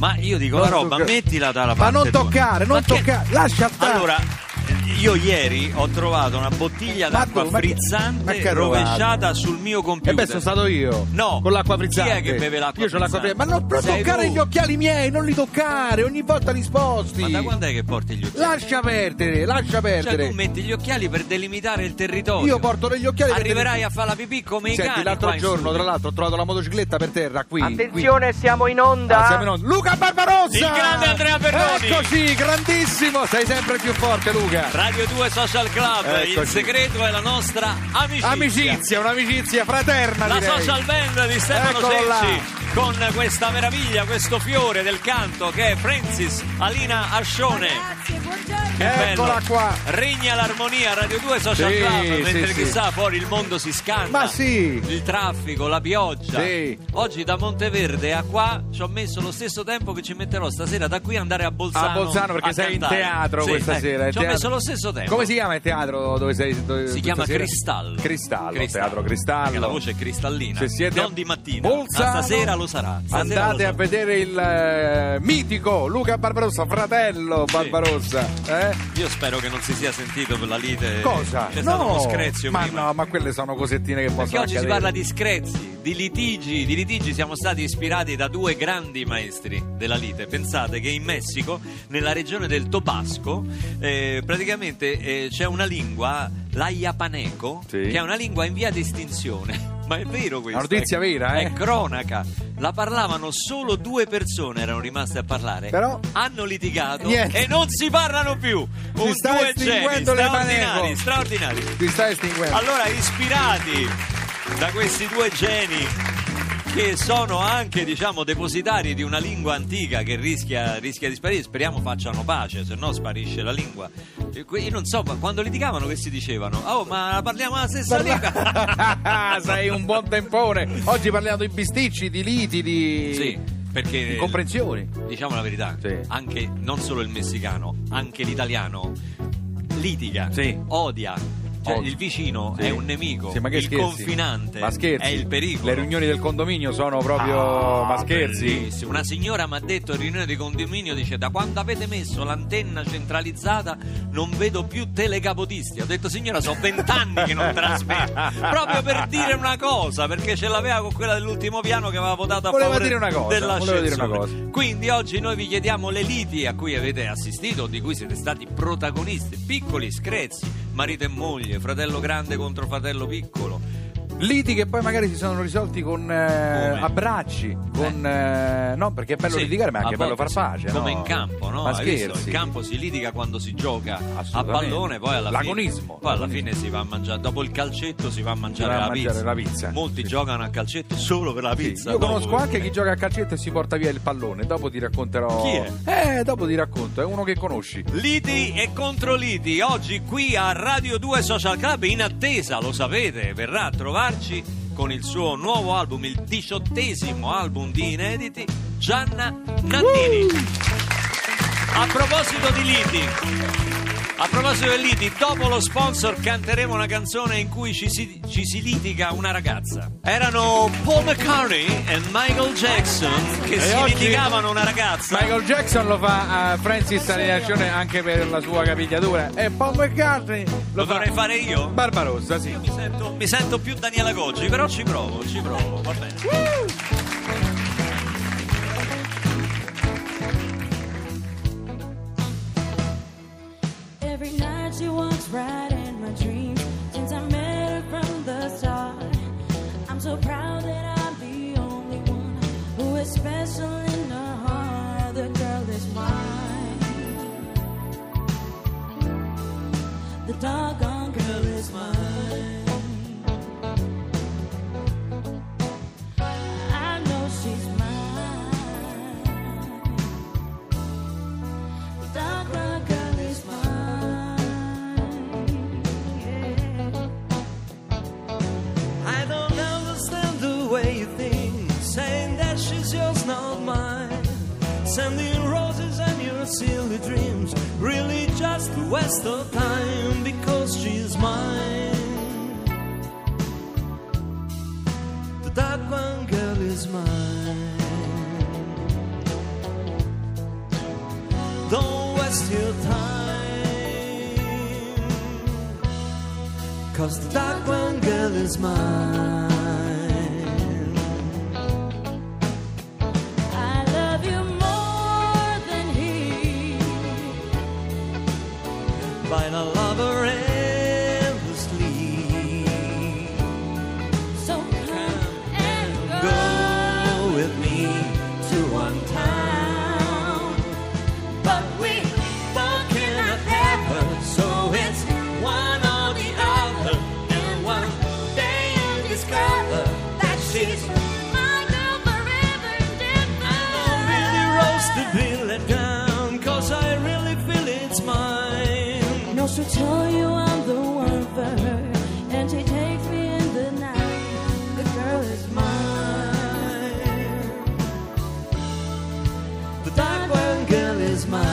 Ma io dico Non la roba, tocca- mettila dalla Ma parte non tua. toccare, non Ma toccare, lascia stare. Allora, io ieri ho trovato una bottiglia Ma d'acqua tu, ma che- ma frizzante che hai trovato? rovesciata sul mio computer. E beh, sono stato io. No. Con l'acqua Chi è frizzante. che beve l'acqua Io ho l'acqua frizzante? frizzante. Ma non, Sei toccare tu. gli occhiali miei, non li toccare, ogni volta li sposti. Ma da quando è che porti gli occhiali? Lascia perdere, lascia Cioè perdere. tu metti gli occhiali per delimitare il territorio. Io porto degli occhiali per Arriverai a fare la pipì come i Senti, cani l'altro giorno, tra l'altro, ho trovato la motocicletta per terra qui. Attenzione, siamo in onda. qui. Ah, siamo in onda. Luca Barbarossa! Il grande Andrea Perroni! Eccoci, grandissimo! Sei sempre più forte, Luca. Radio 2 Social Club, il Eccoci. segreto è la nostra amicizia. Amicizia, un'amicizia fraterna, La direi. social band di Stefano Eccolo là. Cenci con questa meraviglia, questo fiore del canto che è Francis Alina Ascione. Che Eccola bello. qua. Regna l'armonia Radio 2 Social Sì, Club, mentre sì. chissà fuori il mondo si scanda. Ma sì. Il traffico, la pioggia. Sì. Oggi da Monteverde a qua ci ho messo lo stesso tempo che ci metterò stasera da qui andare a Bolzano. A Bolzano perché a sei cantare. in teatro questa eh, sera. Ci ho messo lo stesso tempo. Come si chiama il teatro dove sei? dove- Si chiama sera? Cristallo. Cristallo, teatro Cristallo. Perché la voce è cristallina. Se siete non di mattina. Bolzano, Ma stasera lo sarà. Stasera Andate lo a vedere il eh, mitico Luca Barbarossa, fratello Barbarossa. Eh? Io spero che non si sia sentito per la lite. Cosa? C'è stato uno screzio ma prima. no, ma quelle sono cosettine che Perché possono oggi si parla di screzi, di litigi, di litigi siamo stati ispirati da due grandi maestri della lite. Pensate che in Messico, nella regione del Tobasco, eh, praticamente eh, c'è una lingua, l'Ayapaneco, Sì. che è una lingua in via di estinzione. Ma è vero questo? Una notizia è, vera, eh? È cronaca. La parlavano solo due persone, erano rimaste a parlare. Però- Hanno litigato Niente. e non si parlano più. Si Un sta due geni straordinari, straordinari. Ti stai estinguendo. Allora, ispirati da questi due geni che sono anche, diciamo, depositari di una lingua antica che rischia, rischia di sparire, speriamo facciano pace, se no sparisce la lingua. Io non so, ma quando litigavano che si dicevano? Oh, ma parliamo la stessa lingua? Sei un buon tempone. Oggi parliamo di bisticci, di liti, di, Sì, perché di comprensioni. diciamo la verità, Sì. anche non solo il messicano, anche l'italiano litiga, Sì. odia. Cioè, il vicino Sì. è un nemico, Sì, ma che il scherzi? confinante Ma scherzi? è il pericolo. Le riunioni del condominio sono proprio. Ah, ma scherzi? bellissimo. Una signora mi ha detto in riunione di condominio dice da quando avete messo l'antenna centralizzata non vedo più telecapotisti. Ho detto signora sono vent'anni che non trasmetto. Proprio per dire una cosa, perché ce l'aveva con quella dell'ultimo piano che aveva votato a Voleva favore cosa, dell'ascensore. dire una cosa. Quindi oggi noi vi chiediamo le liti a cui avete assistito, di cui siete stati protagonisti, piccoli screzi, marito e moglie, fratello grande contro fratello piccolo. Liti che poi magari si sono risolti con eh, abbracci, con eh, no, perché è bello Sì, litigare, ma è a anche bello far volte sì. pace. Come no? in campo, no? Ma scherzi. In campo si litiga quando si gioca a pallone, poi alla L'agonismo. fine, poi alla fine si va a mangiare. Dopo il calcetto si va a mangiare, va a la, mangiare pizza. la pizza. Molti Sì. giocano a calcetto solo per la pizza. io conosco anche chi gioca a calcetto e si porta via il pallone. Dopo ti racconterò. Chi è? Eh, dopo ti racconto, è uno che conosci. Liti e controliti, oggi qui a Radio 2 Social Club in attesa, lo sapete, verrà a trovarci con il suo nuovo album, il diciottesimo album di inediti, Gianna Nannini. A proposito di liti, a proposito di liti, dopo lo sponsor canteremo una canzone in cui ci si, ci si litiga una ragazza. Erano Paul McCartney e Michael Jackson che E si oggi litigavano una ragazza. Michael Jackson lo fa a Francis Alienazione anche per la sua capigliatura. E Paul McCartney lo, Lo fa dovrei fare io? Barbarossa, sì. Mi sento, mi sento più Daniela Goggi, però ci provo, ci provo, va bene. Every she walks right in my dreams since I met her from the start. I'm so proud that I'm the only one who is special in her heart. The girl is mine. The doggone girl is mine. Sending roses and your silly dreams, really just a waste of time because she's mine. The dark one girl is mine. Don't waste your time. Cause the dark one girl is mine. final mine. Tell you I'm the one for her, and she takes me in the night. The girl is mine. The dark one girl is mine.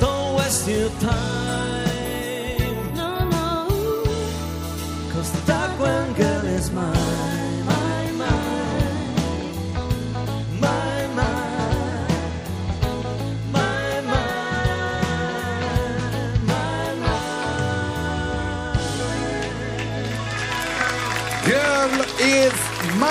Don't waste your time, No, no, cause the dark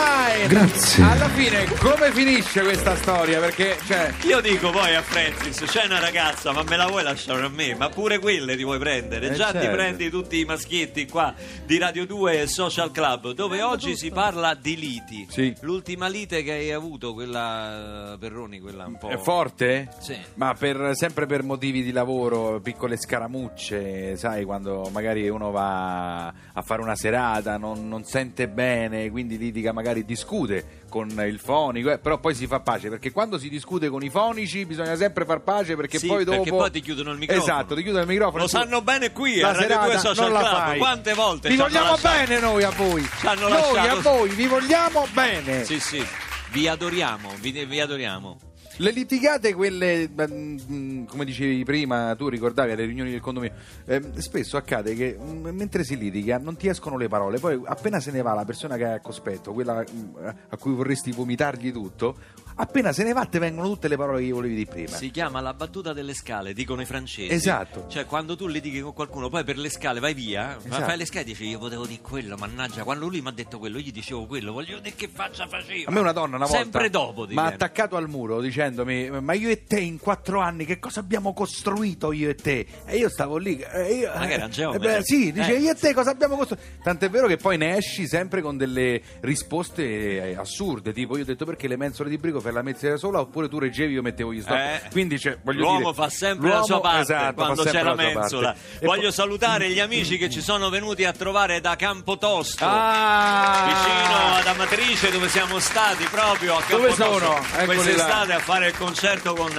mine. Grazie. Alla fine, come finisce questa storia? Perché, cioè, Io dico poi a Francis, c'è una ragazza, ma me la vuoi lasciare a me? Ma pure quelle ti vuoi prendere? Eh, Già ti certo. prendi tutti i maschietti qua di Radio 2 e Social Club, dove oggi si parla di liti. Sì. L'ultima lite che hai avuto, quella eh, Perroni, quella un po'... è forte? Sì. Ma per- sempre per motivi di lavoro, piccole scaramucce, sai, quando magari uno va a fare una serata, non, non sente bene, quindi litiga, magari discute con il fonico, eh, però poi si fa pace, perché quando si discute con i fonici bisogna sempre far pace perché Sì, poi dopo... perché poi ti chiudono il microfono. Esatto, ti chiudono il microfono. Lo sanno bene qui la a Radio 2 serata Social non la Club. fai. Quante volte Vi vogliamo lasciato- bene noi a voi. Noi a voi, vi vogliamo bene. Sì, sì, vi adoriamo, vi, vi adoriamo. Le litigate, quelle, mm, come dicevi prima, tu ricordavi alle riunioni del condominio, ehm, spesso accade che mm, mentre si litiga non ti escono le parole, poi appena se ne va la persona che hai a cospetto, quella mm, a cui vorresti vomitargli tutto, appena se ne va te vengono tutte le parole che gli volevi di prima. Si chiama la battuta delle scale, dicono i francesi. Esatto. Cioè, quando tu litighi con qualcuno, poi per le scale vai via, Esatto. fai le scale e dici io potevo dire quello, mannaggia, quando lui mi ha detto quello, io gli dicevo quello, voglio vedere che faccia faceva. A me una donna una volta Sempre dopo ti ha viene. attaccato al muro dicendomi ma io e te in quattro anni che cosa abbiamo costruito io e te? E io stavo lì e io, Ma che era geometra? beh, sì, dice Eh. io e te cosa abbiamo costruito? Tant'è vero che poi ne esci sempre con delle risposte eh, assurde tipo io ho detto perché le mensole di brico per la mettere da sola oppure tu reggevi io mettevo gli stop Eh, quindi cioè, voglio L'uomo dire, fa sempre la sua l'uomo, parte esatto, quando c'è la sua mensola. Voglio poi- salutare gli amici che ci sono venuti a trovare da Campotosto. Ah! Vicino ad Amatrice dove siamo stati proprio a Dove Campotosto sono? Eccoli quest'estate a fare il concerto con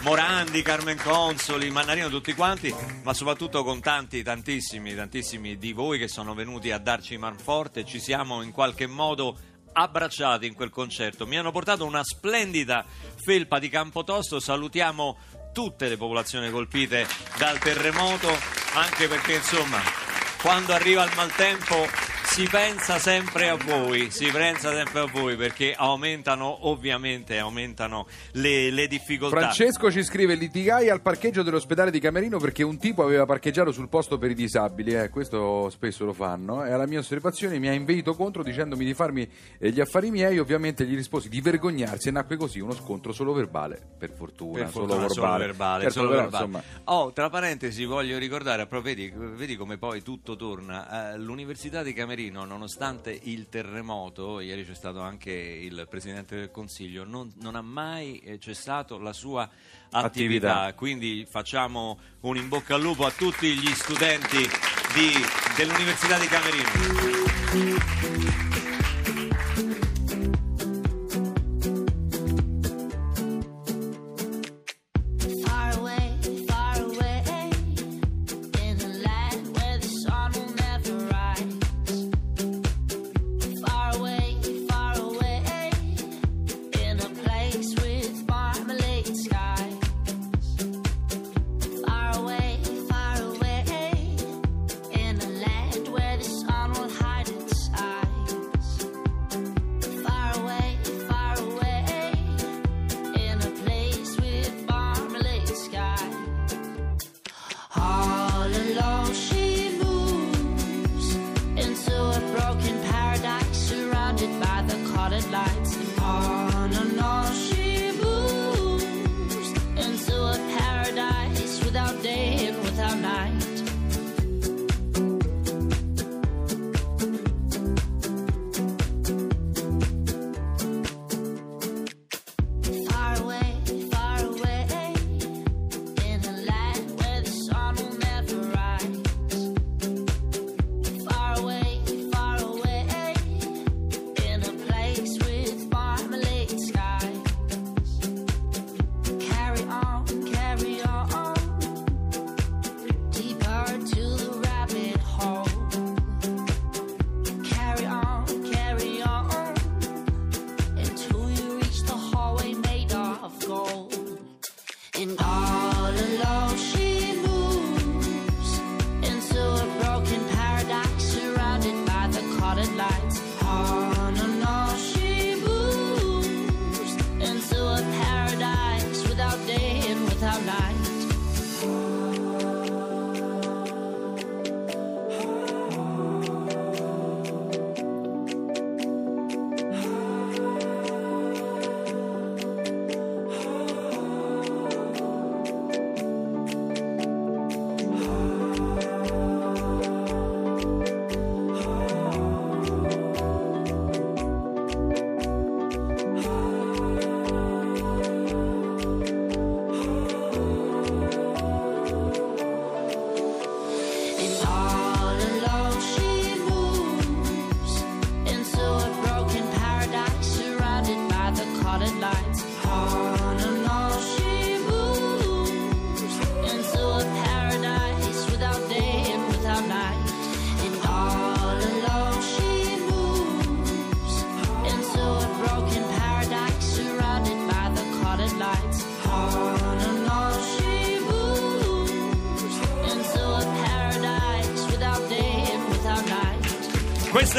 Morandi, Carmen Consoli, Mannarino, tutti quanti, ma soprattutto con tanti, tantissimi, tantissimi di voi che sono venuti a darci manforte, ci siamo in qualche modo abbracciati in quel concerto. Mi hanno portato una splendida felpa di Campotosto, salutiamo tutte le popolazioni colpite dal terremoto, anche perché insomma, quando arriva il maltempo si pensa sempre a voi, si pensa sempre a voi perché aumentano ovviamente aumentano le, le difficoltà. Francesco ci scrive litigai al parcheggio dell'ospedale di Camerino perché un tipo aveva parcheggiato sul posto per i disabili, eh, questo spesso lo fanno, e alla mia osservazione mi ha inveito contro dicendomi di farmi eh, gli affari miei, ovviamente gli risposi di vergognarsi e nacque così uno scontro solo verbale, per fortuna, Per fortuna, solo verbale. Certo, solo però, verbale. insomma, Oh, tra parentesi voglio ricordare, vedi, vedi come poi tutto torna. Eh, L'Università di Camerino, nonostante il terremoto, ieri c'è stato anche il Presidente del Consiglio, non, non ha mai eh, cessato la sua attività. Attività. Quindi facciamo un in bocca al lupo a tutti gli studenti di- dell'Università di Camerino.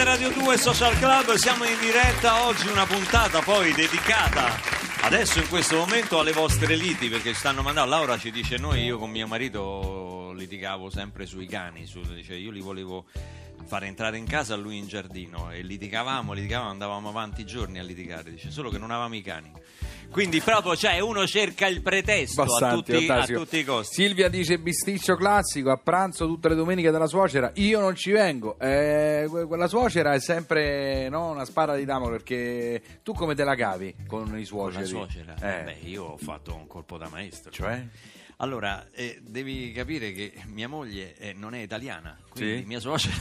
Radio 2 Social Club, siamo in diretta oggi, una puntata poi dedicata adesso in questo momento alle vostre liti perché ci stanno mandando. Laura ci dice noi io con mio marito litigavo sempre sui cani, su- dice, io li volevo fare entrare in casa lui in giardino e litigavamo, litigavamo, andavamo avanti giorni a litigare, dice solo che non avevamo i cani. Quindi proprio cioè uno cerca il pretesto a tutti, a tutti i costi. Silvia dice bisticcio classico a pranzo tutte le domeniche della suocera. Io non ci vengo. Eh, que- quella suocera è sempre no, una spada di Damoclo perché tu come te la cavi con i Con suoceri? la suocera? Eh, Beh, io ho fatto un colpo da maestro. cioè? Allora, eh, devi capire che mia moglie eh, non è italiana, quindi Sì. mia suocera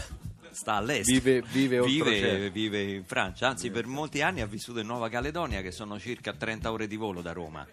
sta all'estero. Vive- vive vive, vive in Francia, anzi per molti anni ha vissuto in Nuova Caledonia che sono circa 30 ore di volo da Roma.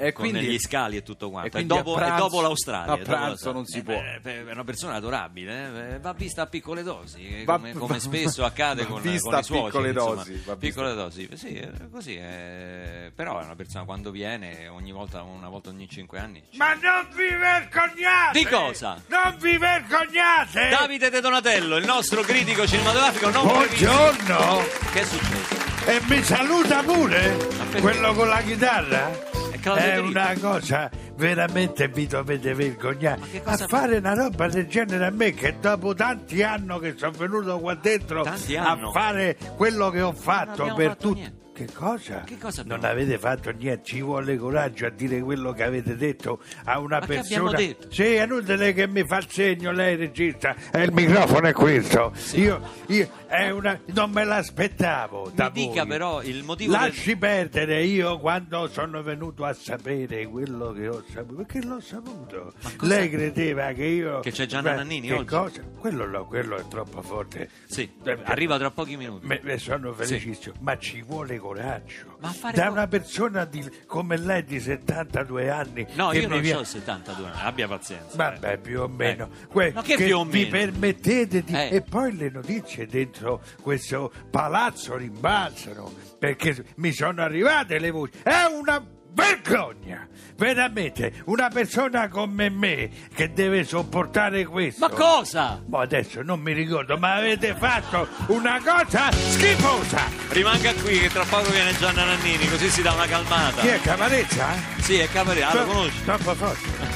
E con quindi- gli scali e tutto quanto. e E, quindi dopo, pranzo- e dopo l'Australia. a dopo pranzo l'Australia. non si Eh, può. È una persona adorabile, eh, va vista a piccole dosi, eh, Va- come, come va- spesso accade con, vista con i suoceri. piccole dosi, Piccole dosi, sì, è così. è- Però è una persona quando viene, ogni volta, una volta ogni 5 anni. Ma non vi vergognate! Di cosa? Non vi vergognate! Davide De Donatello, il nostro critico cinematografico non previsto. Buongiorno! Che è successo? E mi saluta pure? perché? Quello con la chitarra? È È una cosa veramente vi dovete vergognare a fare una roba del genere a me che dopo tanti anni che sono venuto qua dentro a fare quello che ho fatto per tutti. Che cosa? Che cosa non avete fatto niente ci vuole coraggio a dire quello che avete detto a una Ma che persona abbiamo detto? sì è inutile che mi fa il segno lei regista e il microfono è questo io, io è una, non me l'aspettavo Mi dica voi. però il motivo del- Lasci perdere io quando sono venuto a sapere quello che ho saputo, perché l'ho saputo. Lei credeva che io. Che c'è Gianna Nannini che oggi? Cosa? Quello, quello è troppo forte. Sì, Eh, arriva tra pochi minuti. Me, me sono felicissimo, ma ci vuole coraggio. Ma fare da co- una persona di- come lei di 72 anni. No, che io non viene- ho 72 anni, abbia pazienza. Vabbè, più o meno. Ecco. Que- Ma che più o vi meno? permettete di... Eh. E poi le notizie dentro questo palazzo rimbalzano, perché mi sono arrivate le voci. È una vergogna! Veramente, una persona come me che deve sopportare questo. Ma cosa? Ma adesso non mi ricordo, ma avete fatto una cosa schifosa! Rimanga qui che tra poco viene Gianna Nannini, così si dà una calmata. Chi è Cavarezza? Sì, è Cavalera, ah, lo conosci? Troppo forte.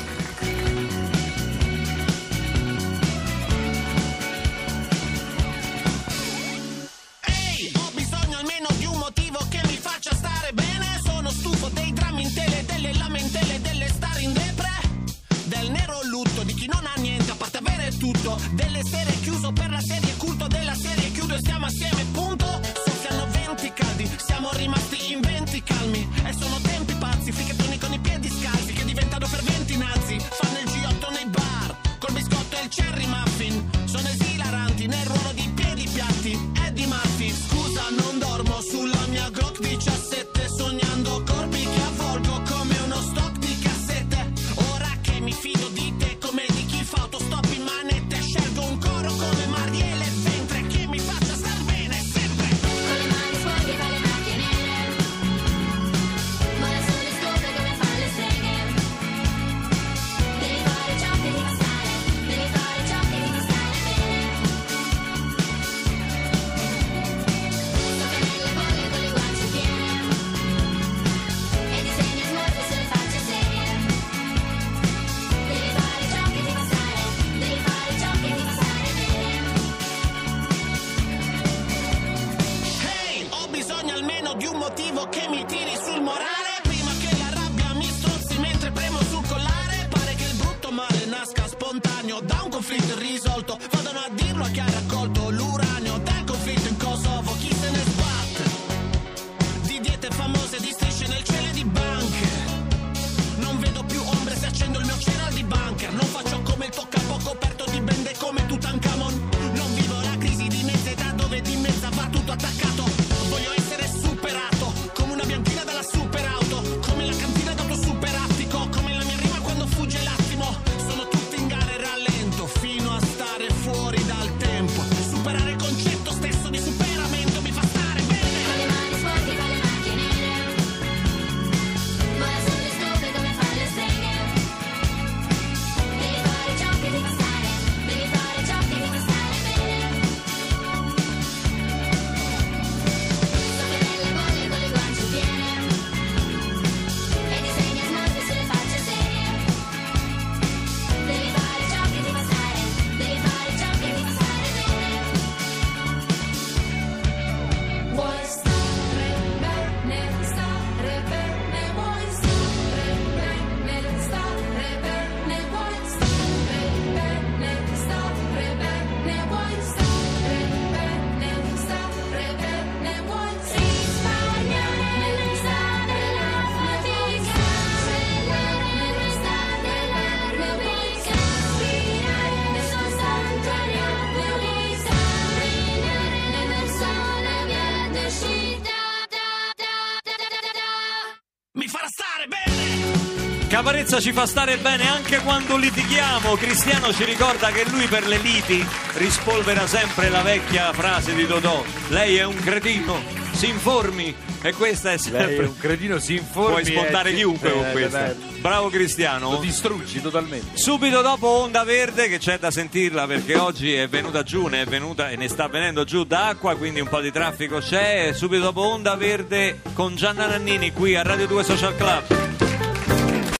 L'avarezza ci fa stare bene anche quando litighiamo. Cristiano ci ricorda che lui per le liti rispolvera sempre la vecchia frase di Dodò. Lei è un cretino, si informi. E questa è sempre... Lei è un cretino, si informi. Puoi eh, spontare è... chiunque eh, con questa. Eh, Bravo Cristiano. Lo distruggi totalmente. Subito dopo Onda Verde, che c'è da sentirla perché oggi è venuta giù, ne è venuta e ne sta venendo giù d'acqua, quindi un po' di traffico c'è. Subito dopo Onda Verde con Gianna Nannini qui a Radio 2 Social Club.